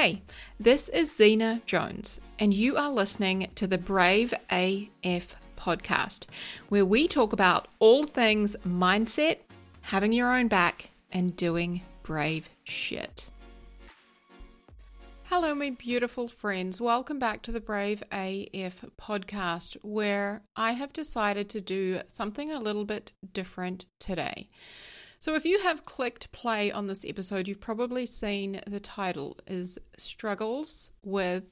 Hey, this is Xena Jones, and you are listening to the Brave AF podcast, where we talk about all things mindset, having your own back, and doing brave shit. Hello, my beautiful friends. Welcome back to the Brave AF podcast, where I have decided to do something a little bit different today. So if you have clicked play on this episode, you've probably seen the title is Struggles with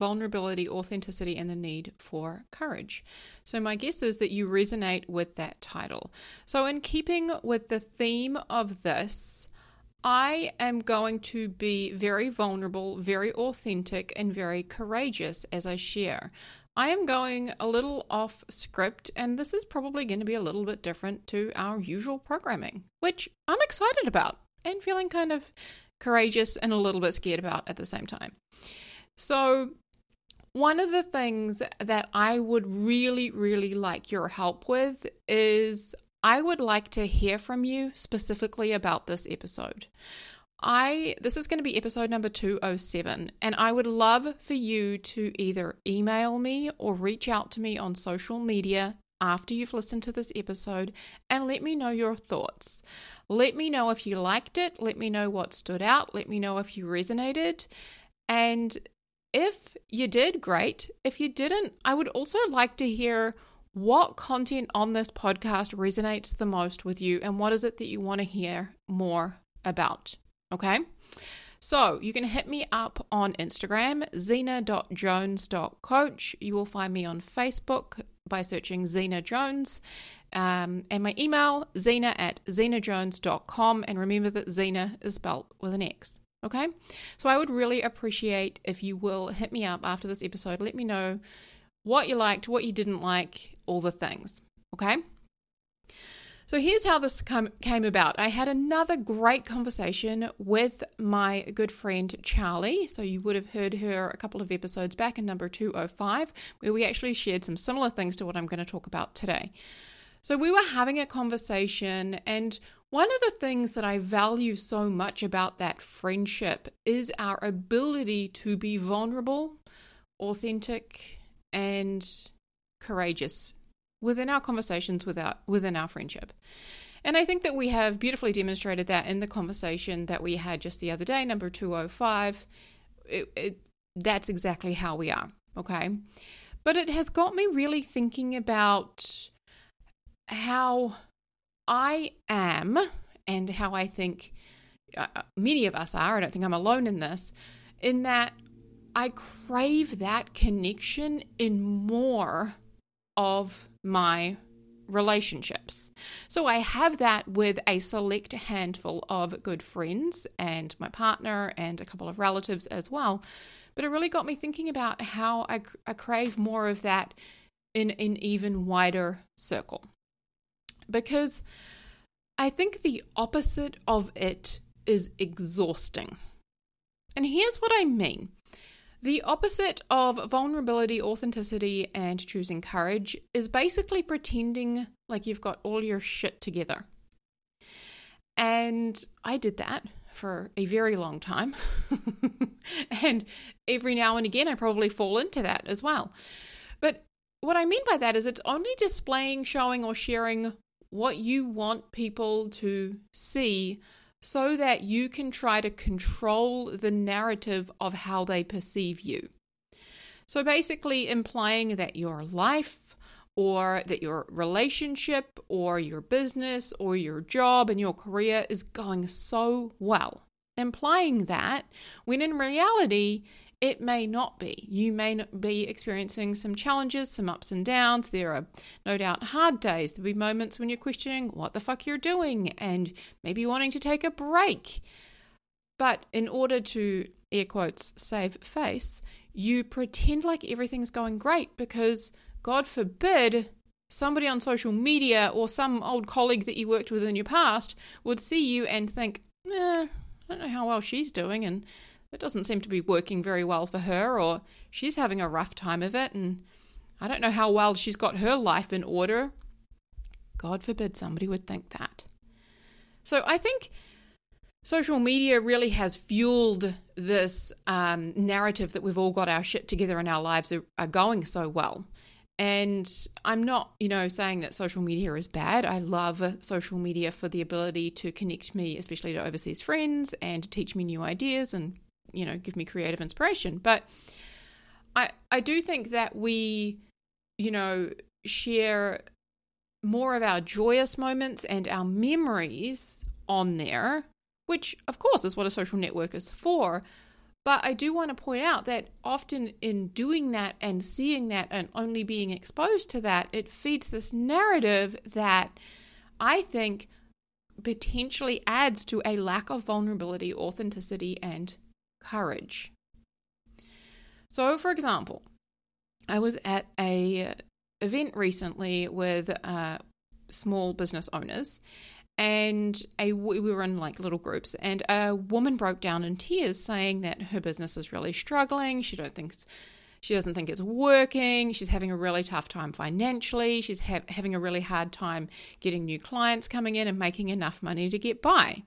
Vulnerability, Authenticity, and the Need for Courage. So my guess is that you resonate with that title. So in keeping with the theme of this, I am going to be very vulnerable, very authentic, and very courageous as I share. I am going a little off script, and this is probably going to be a little bit different to our usual programming, which I'm excited about and feeling kind of courageous and a little bit scared about at the same time. So, one of the things that I would really, really like your help with is I would like to hear from you specifically about this episode. I this is going to be episode number 207 and I would love for you to either email me or reach out to me on social media after you've listened to this episode and let me know your thoughts. Let me know if you liked it, let me know what stood out, let me know if you resonated and if you did great. If you didn't, I would also like to hear what content on this podcast resonates the most with you and what is it that you want to hear more about. Okay. So you can hit me up on Instagram, xena.jones.coach. You will find me on Facebook by searching Xena Jones. Um, and my email, xena at xenajones.com. And remember that Xena is spelled with an X. Okay. So I would really appreciate if you will hit me up after this episode. Let me know what you liked, what you didn't like, all the things. Okay. So here's how this come, came about. I had another great conversation with my good friend Charlie. So you would have heard her a couple of episodes back in number 205, where we actually shared some similar things to what I'm going to talk about today. So we were having a conversation, and one of the things that I value so much about that friendship is our ability to be vulnerable, authentic, and courageous within our conversations with our, within our friendship. And I think that we have beautifully demonstrated that in the conversation that we had just the other day, number 205. It, it, that's exactly how we are, okay? But it has got me really thinking about how I am and how I think uh, uh many of us are. I don't think I'm alone in this, in that I crave that connection in more of my relationships. So I have that with a select handful of good friends and my partner and a couple of relatives as well. But it really got me thinking about how I, I crave more of that in an even wider circle. Because I think the opposite of it is exhausting. And here's what I mean the opposite of vulnerability, authenticity, and choosing courage is basically pretending like you've got all your shit together. And I did that for a very long time. and every now and again, I probably fall into that as well. But what I mean by that is it's only displaying, showing, or sharing what you want people to see so that you can try to control the narrative of how they perceive you. So basically, implying that your life or that your relationship or your business or your job and your career is going so well. Implying that when in reality, it may not be. You may be experiencing some challenges, some ups and downs. There are no doubt hard days. There'll be moments when you're questioning what the fuck you're doing and maybe wanting to take a break. But in order to, air quotes, save face, you pretend like everything's going great because, God forbid, somebody on social media or some old colleague that you worked with in your past would see you and think, eh, I don't know how well she's doing, and it doesn't seem to be working very well for her, or she's having a rough time of it, and I don't know how well she's got her life in order. God forbid somebody would think that. So I think social media really has fueled this um, narrative that we've all got our shit together and our lives are, are going so well. And I'm not, you know, saying that social media is bad. I love social media for the ability to connect me, especially to overseas friends, and to teach me new ideas and, you know, give me creative inspiration. But I I do think that we, you know, share more of our joyous moments and our memories on there, which of course is what a social network is for. But I do want to point out that often in doing that and seeing that and only being exposed to that, it feeds this narrative that I think potentially adds to a lack of vulnerability, authenticity, and courage. So, for example, I was at a event recently with uh, small business owners, and a we were in like little groups and a woman broke down in tears saying that her business is really struggling. She don't think she doesn't think it's working. She's having a really tough time financially. She's ha- having a really hard time getting new clients coming in and making enough money to get by.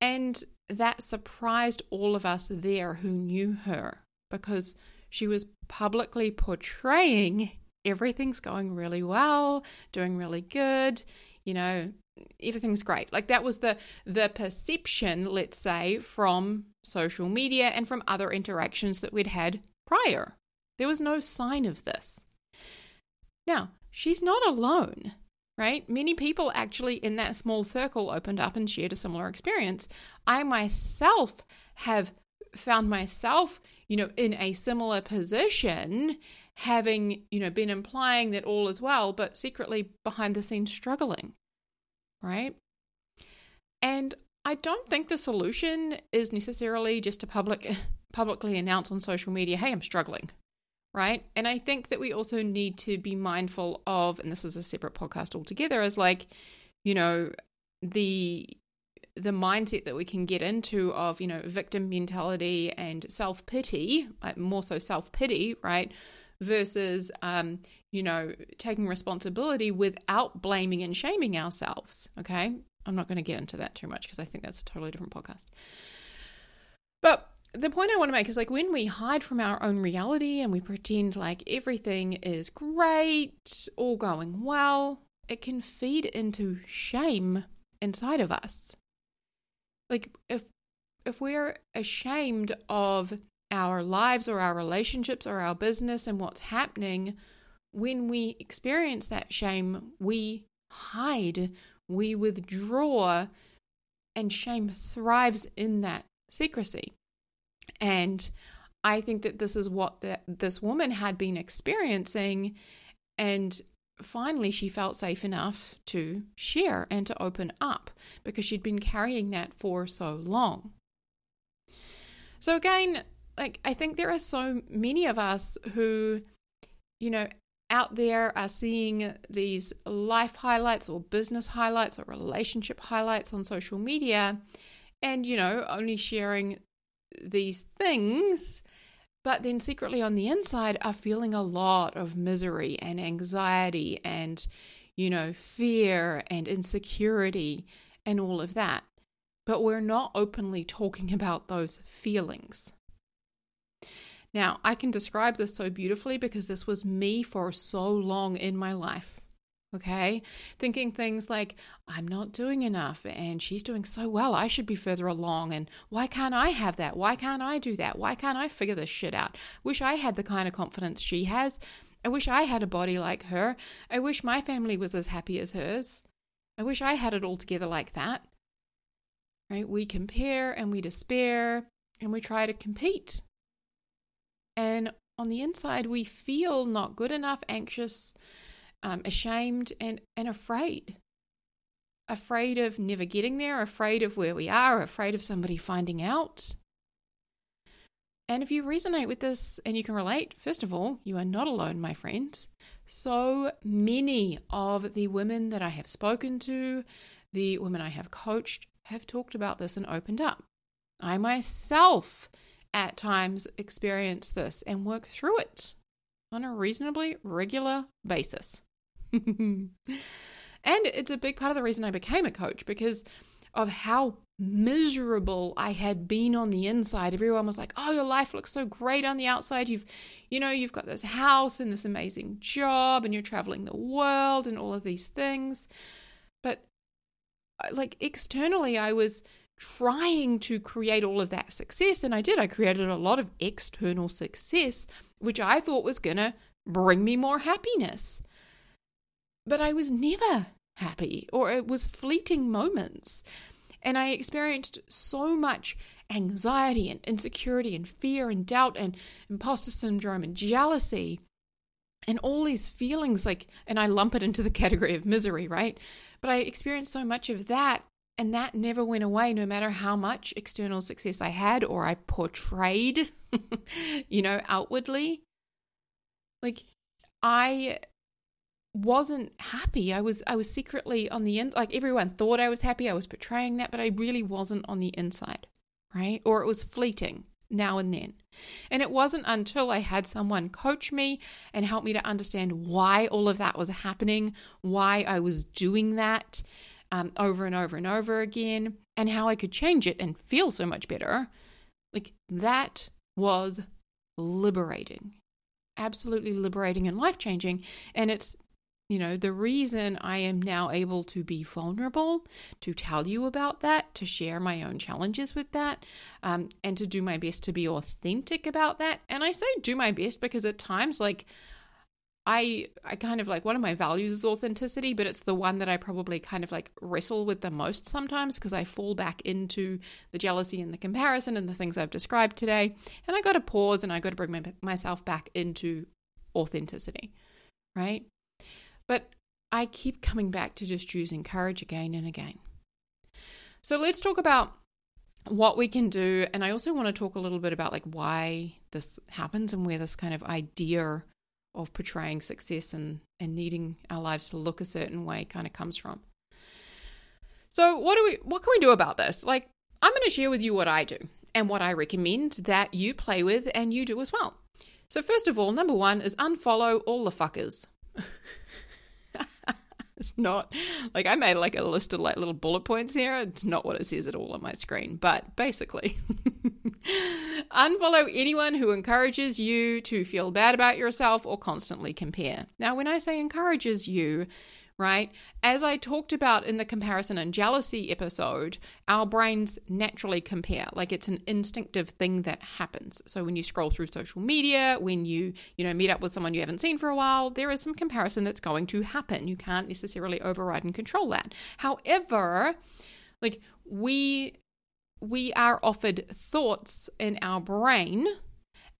And that surprised all of us there who knew her because she was publicly portraying everything's going really well doing really good you know everything's great. Like that was the the perception, let's say, from social media and from other interactions that we'd had prior. There was no sign of this. Now, she's not alone, right? Many people actually in that small circle opened up and shared a similar experience. I myself have found myself, you know, in a similar position, having, you know, been implying that all is well, but secretly behind the scenes struggling right? And I don't think the solution is necessarily just to public publicly announce on social media, "Hey, I'm struggling." Right? And I think that we also need to be mindful of and this is a separate podcast altogether as like, you know, the the mindset that we can get into of, you know, victim mentality and self-pity, like more so self-pity, right? versus um, you know taking responsibility without blaming and shaming ourselves okay i'm not going to get into that too much because i think that's a totally different podcast but the point i want to make is like when we hide from our own reality and we pretend like everything is great all going well it can feed into shame inside of us like if if we're ashamed of our lives or our relationships or our business and what's happening, when we experience that shame, we hide, we withdraw, and shame thrives in that secrecy. And I think that this is what this woman had been experiencing. And finally, she felt safe enough to share and to open up because she'd been carrying that for so long. So, again, like I think there are so many of us who, you know, out there are seeing these life highlights or business highlights or relationship highlights on social media and, you know, only sharing these things, but then secretly on the inside are feeling a lot of misery and anxiety and, you know, fear and insecurity and all of that. But we're not openly talking about those feelings. Now, I can describe this so beautifully because this was me for so long in my life. Okay, thinking things like, I'm not doing enough and she's doing so well, I should be further along. And why can't I have that? Why can't I do that? Why can't I figure this shit out? Wish I had the kind of confidence she has. I wish I had a body like her. I wish my family was as happy as hers. I wish I had it all together like that. Right? We compare and we despair and we try to compete. And on the inside, we feel not good enough, anxious, um, ashamed, and, and afraid. Afraid of never getting there, afraid of where we are, afraid of somebody finding out. And if you resonate with this and you can relate, first of all, you are not alone, my friends. So many of the women that I have spoken to, the women I have coached, have talked about this and opened up. I myself at times experience this and work through it on a reasonably regular basis. and it's a big part of the reason I became a coach because of how miserable I had been on the inside. Everyone was like, "Oh, your life looks so great on the outside. You've, you know, you've got this house and this amazing job and you're traveling the world and all of these things." But uh, like externally, I was trying to create all of that success and I did. I created a lot of external success, which I thought was going to bring me more happiness. But I was never happy or it was fleeting moments. And I experienced so much anxiety and insecurity and fear and doubt and imposter syndrome and jealousy and all these feelings like and I lump it into the category of misery, right? But I experienced so much of that and that never went away no matter how much external success I had or I portrayed, you know, outwardly. Like I wasn't happy. I was I was secretly on the end like everyone thought I was happy. I was portraying that, but I really wasn't on the inside, right? Or it was fleeting now and then. And it wasn't until I had someone coach me and help me to understand why all of that was happening, why I was doing that um, over and over and over again, and how I could change it and feel so much better. Like that was liberating absolutely liberating and life changing. And it's you know, the reason I am now able to be vulnerable, to tell you about that, to share my own challenges with that, um, and to do my best to be authentic about that. And I say do my best because at times, like, I I kind of like one of my values is authenticity, but it's the one that I probably kind of like wrestle with the most sometimes because I fall back into the jealousy and the comparison and the things I've described today. And I got to pause and I got to bring my, myself back into authenticity, right? But I keep coming back to just choosing courage again and again. So let's talk about what we can do and I also want to talk a little bit about like why this happens and where this kind of idea of portraying success and and needing our lives to look a certain way kind of comes from. So what do we what can we do about this? Like I'm going to share with you what I do and what I recommend that you play with and you do as well. So first of all, number 1 is unfollow all the fuckers. It's not like I made like a list of like little bullet points here. It's not what it says at all on my screen, but basically, unfollow anyone who encourages you to feel bad about yourself or constantly compare. Now, when I say encourages you, right? As I talked about in the comparison and jealousy episode, our brains naturally compare. Like it's an instinctive thing that happens. So when you scroll through social media, when you, you know, meet up with someone you haven't seen for a while, there is some comparison that's going to happen. You can't necessarily override and control that. However, like we we are offered thoughts in our brain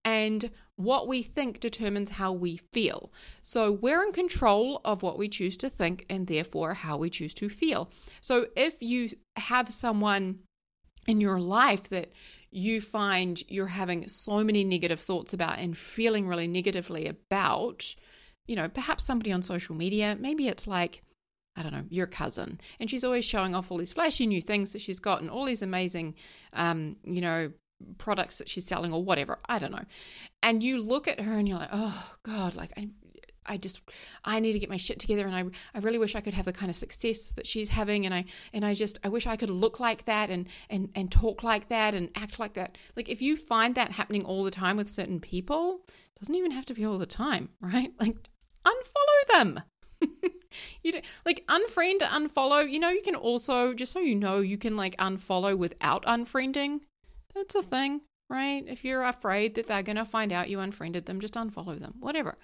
and what we think determines how we feel. So we're in control of what we choose to think and therefore how we choose to feel. So if you have someone in your life that you find you're having so many negative thoughts about and feeling really negatively about, you know, perhaps somebody on social media, maybe it's like, I don't know, your cousin, and she's always showing off all these flashy new things that she's got and all these amazing, um, you know, products that she's selling or whatever. I don't know. And you look at her and you're like, oh God, like I I just I need to get my shit together and I I really wish I could have the kind of success that she's having and I and I just I wish I could look like that and and and talk like that and act like that. Like if you find that happening all the time with certain people, doesn't even have to be all the time, right? Like unfollow them. you know, like unfriend, unfollow. You know, you can also just so you know, you can like unfollow without unfriending. It's a thing, right? If you're afraid that they're going to find out you unfriended them, just unfollow them, whatever.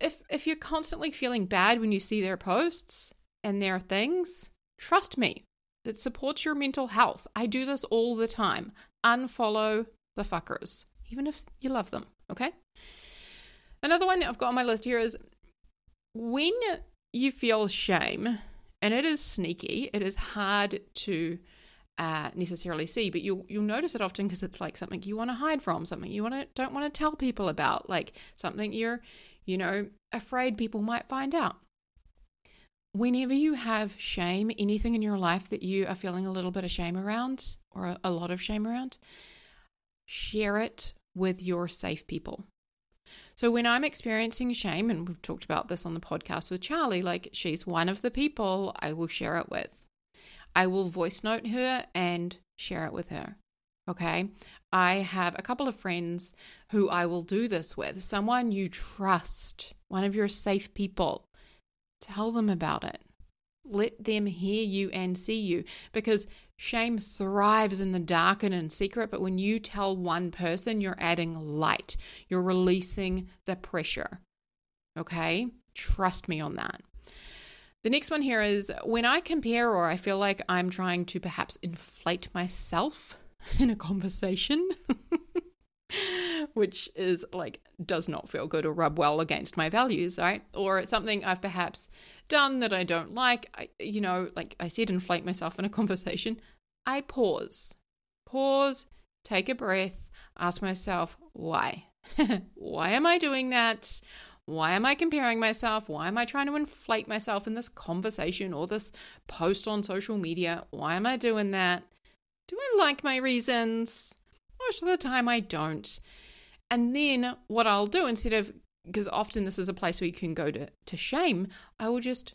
If if you're constantly feeling bad when you see their posts and their things, trust me, it supports your mental health. I do this all the time. Unfollow the fuckers, even if you love them, okay? Another one I've got on my list here is when you feel shame, and it is sneaky, it is hard to uh, necessarily see, but you'll you'll notice it often because it's like something you want to hide from, something you want to don't want to tell people about, like something you're, you know, afraid people might find out. Whenever you have shame, anything in your life that you are feeling a little bit of shame around or a, a lot of shame around, share it with your safe people. So when I'm experiencing shame, and we've talked about this on the podcast with Charlie, like she's one of the people I will share it with. I will voice note her and share it with her. Okay. I have a couple of friends who I will do this with. Someone you trust, one of your safe people. Tell them about it. Let them hear you and see you because shame thrives in the dark and in secret. But when you tell one person, you're adding light, you're releasing the pressure. Okay? Trust me on that. The next one here is when I compare or I feel like I'm trying to perhaps inflate myself in a conversation. which is like does not feel good or rub well against my values, right? Or something I've perhaps done that I don't like. I, you know, like I said, inflate myself in a conversation. I pause, pause, take a breath, ask myself why. why am I doing that? Why am I comparing myself? Why am I trying to inflate myself in this conversation or this post on social media? Why am I doing that? Do I like my reasons? Most of the time, I don't. And then what I'll do instead of, because often this is a place where you can go to, to shame, I will just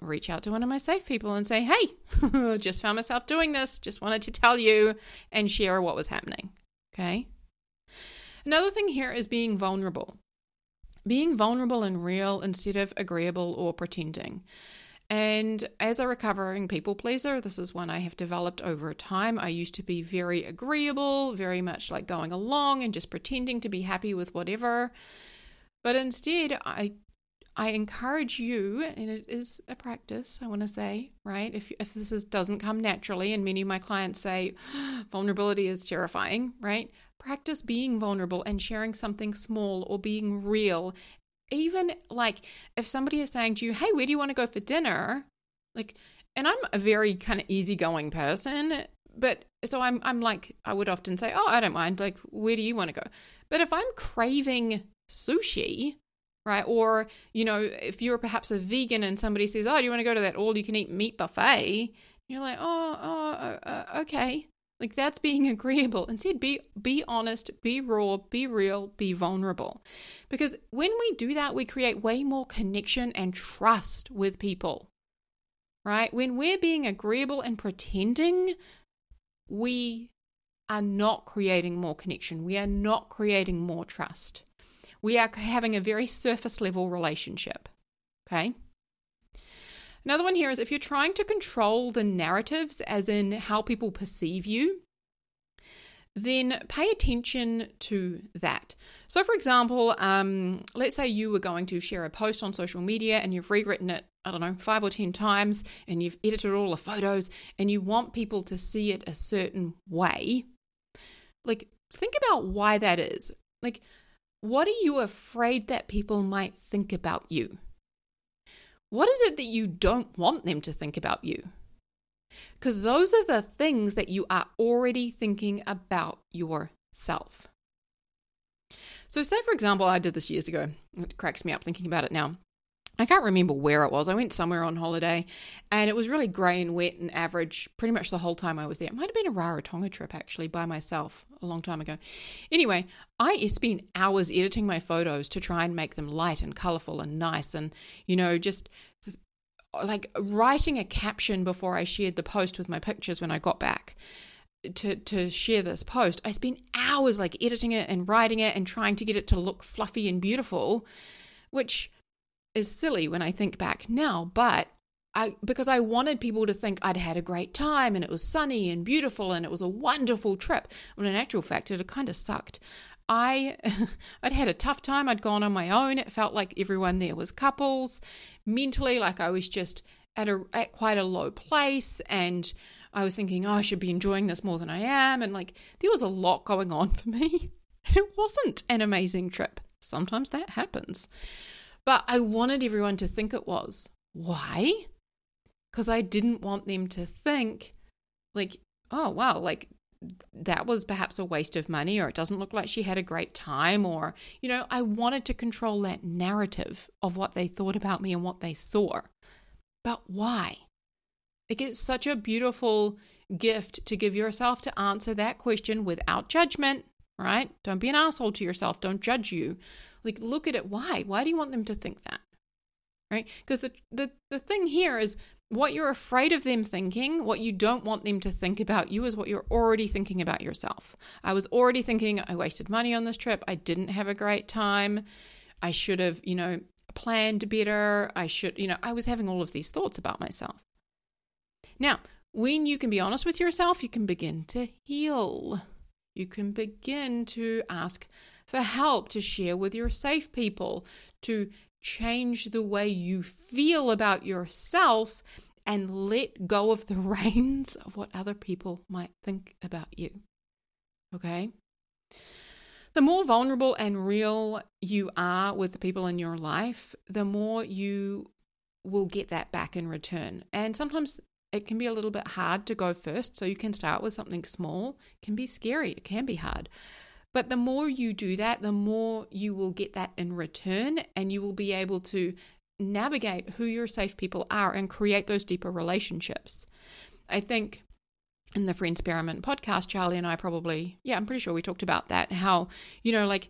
reach out to one of my safe people and say, hey, just found myself doing this, just wanted to tell you and share what was happening. Okay. Another thing here is being vulnerable. Being vulnerable and real instead of agreeable or pretending. And as a recovering people pleaser, this is one I have developed over time. I used to be very agreeable, very much like going along and just pretending to be happy with whatever. But instead, I I encourage you, and it is a practice, I want to say, right? If, if this is, doesn't come naturally, and many of my clients say vulnerability is terrifying, right? Practice being vulnerable and sharing something small or being real even like if somebody is saying to you, hey, where do you want to go for dinner? Like, and I'm a very kind of easygoing person, but so I'm I'm like I would often say, oh, I don't mind. Like, where do you want to go? But if I'm craving sushi, right, or you know, if you're perhaps a vegan and somebody says, oh, do you want to go to that all-you-can-eat meat buffet? You're like, oh, oh, uh okay. Like that's being agreeable. Instead, be be honest, be raw, be real, be vulnerable. Because when we do that, we create way more connection and trust with people. Right? When we're being agreeable and pretending, we are not creating more connection. We are not creating more trust. We are having a very surface level relationship. Okay? Another one here is if you're trying to control the narratives, as in how people perceive you, then pay attention to that. So, for example, um, let's say you were going to share a post on social media and you've rewritten it, I don't know, five or 10 times, and you've edited all the photos, and you want people to see it a certain way. Like, think about why that is. Like, what are you afraid that people might think about you? What is it that you don't want them to think about you? Because those are the things that you are already thinking about yourself. So, say for example, I did this years ago. It cracks me up thinking about it now. I can't remember where it was. I went somewhere on holiday and it was really grey and wet and average pretty much the whole time I was there. It might have been a Rarotonga trip actually by myself a long time ago. Anyway, I spent hours editing my photos to try and make them light and colourful and nice and, you know, just like writing a caption before I shared the post with my pictures when I got back to to share this post. I spent hours like editing it and writing it and trying to get it to look fluffy and beautiful, which is silly when I think back now, but I because I wanted people to think I'd had a great time and it was sunny and beautiful and it was a wonderful trip. When in actual fact it kind of sucked. I I'd had a tough time. I'd gone on my own. It felt like everyone there was couples. Mentally, like I was just at a at quite a low place and I was thinking, oh, I should be enjoying this more than I am. And like there was a lot going on for me. And it wasn't an amazing trip. Sometimes that happens. But I wanted everyone to think it was. Why? Because I didn't want them to think, like, oh, wow, like that was perhaps a waste of money, or it doesn't look like she had a great time, or, you know, I wanted to control that narrative of what they thought about me and what they saw. But why? Like, it's such a beautiful gift to give yourself to answer that question without judgment, right? Don't be an asshole to yourself. Don't judge you. Like, look at it. Why? Why do you want them to think that? Right? Because the, the, the thing here is what you're afraid of them thinking, what you don't want them to think about you, is what you're already thinking about yourself. I was already thinking, I wasted money on this trip. I didn't have a great time. I should have, you know, planned better. I should, you know, I was having all of these thoughts about myself. Now, when you can be honest with yourself, you can begin to heal. You can begin to ask for help, to share with your safe people, to change the way you feel about yourself and let go of the reins of what other people might think about you. Okay? The more vulnerable and real you are with the people in your life, the more you will get that back in return. And sometimes it can be a little bit hard to go first. So you can start with something small. It can be scary, it can be hard. But the more you do that, the more you will get that in return, and you will be able to navigate who your safe people are and create those deeper relationships. I think in the Friend Experiment podcast, Charlie and I probably, yeah, I'm pretty sure we talked about that. How, you know, like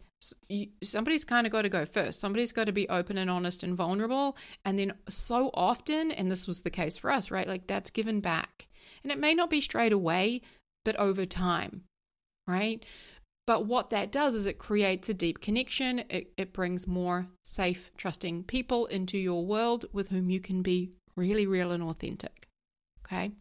somebody's kind of got to go first. Somebody's got to be open and honest and vulnerable. And then so often, and this was the case for us, right? Like that's given back. And it may not be straight away, but over time, right? But what that does is it creates a deep connection. It, it brings more safe, trusting people into your world with whom you can be really real and authentic. Okay.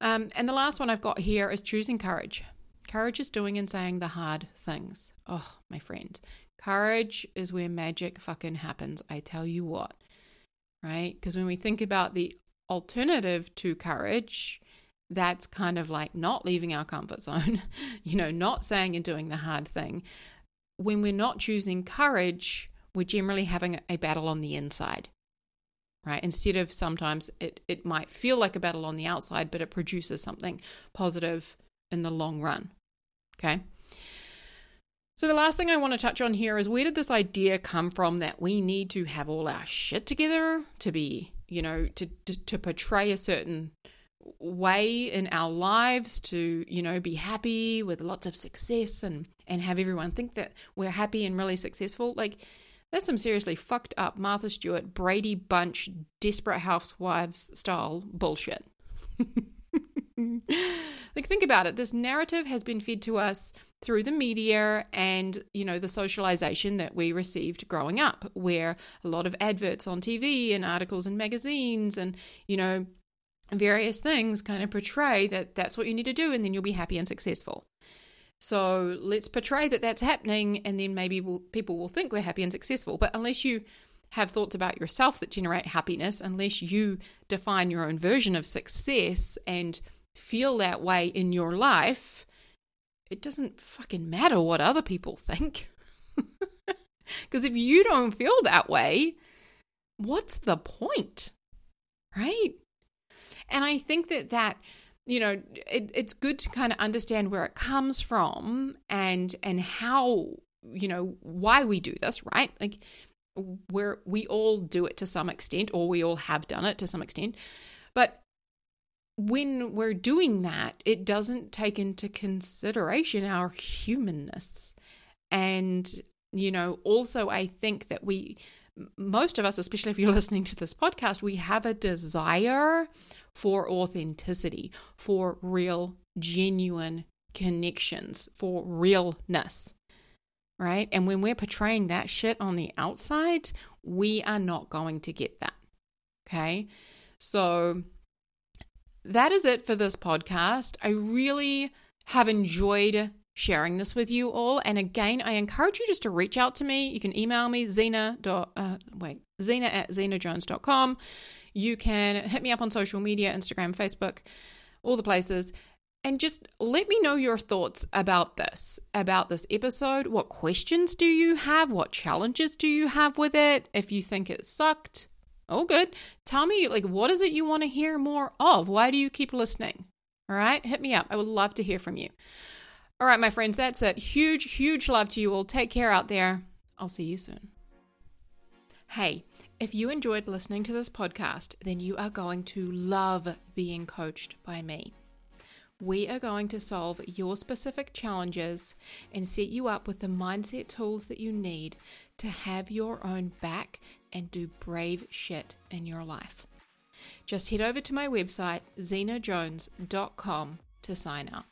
Um, and the last one I've got here is choosing courage. Courage is doing and saying the hard things. Oh, my friend. Courage is where magic fucking happens. I tell you what. Right? Because when we think about the alternative to courage, that's kind of like not leaving our comfort zone, you know, not saying and doing the hard thing. When we're not choosing courage, we're generally having a battle on the inside, right? Instead of sometimes it, it might feel like a battle on the outside, but it produces something positive in the long run, okay? So, the last thing I want to touch on here is where did this idea come from that we need to have all our shit together to be, you know, to, to, to portray a certain way in our lives to you know be happy with lots of success and and have everyone think that we're happy and really successful like that's some seriously fucked up martha stewart brady bunch desperate housewives style bullshit like think about it this narrative has been fed to us through the media and you know the socialization that we received growing up where a lot of adverts on TV and articles in magazines and you know various things kind of portray that that's what you need to do and then you'll be happy and successful. So let's portray that that's happening and then maybe we'll, people will think we're happy and successful. But unless you have thoughts about yourself that generate happiness, unless you define your own version of success and feel that way in your life, it doesn't fucking matter what other people think. Because if you don't feel that way, what's the point? Right? And I think that that you know it, it's good to kind of understand where it comes from and and how you know why we do this right like where we all do it to some extent or we all have done it to some extent but when we're doing that it doesn't take into consideration our humanness and you know also i think that we most of us especially if you're listening to this podcast we have a desire for authenticity, for real, genuine connections, for realness. Right? And when we're portraying that shit on the outside, we are not going to get that. Okay? So that is it for this podcast. I really have enjoyed sharing this with you all. And again, I encourage you just to reach out to me. You can email me, Xena. Uh, wait, Xena at xenajones.com. You can hit me up on social media Instagram, Facebook, all the places. And just let me know your thoughts about this, about this episode. What questions do you have? What challenges do you have with it? If you think it sucked, oh, good. Tell me, like, what is it you want to hear more of? Why do you keep listening? All right, hit me up. I would love to hear from you. All right, my friends, that's it. Huge, huge love to you all. Take care out there. I'll see you soon. Hey, if you enjoyed listening to this podcast, then you are going to love being coached by me. We are going to solve your specific challenges and set you up with the mindset tools that you need to have your own back and do brave shit in your life. Just head over to my website, xenajones.com, to sign up.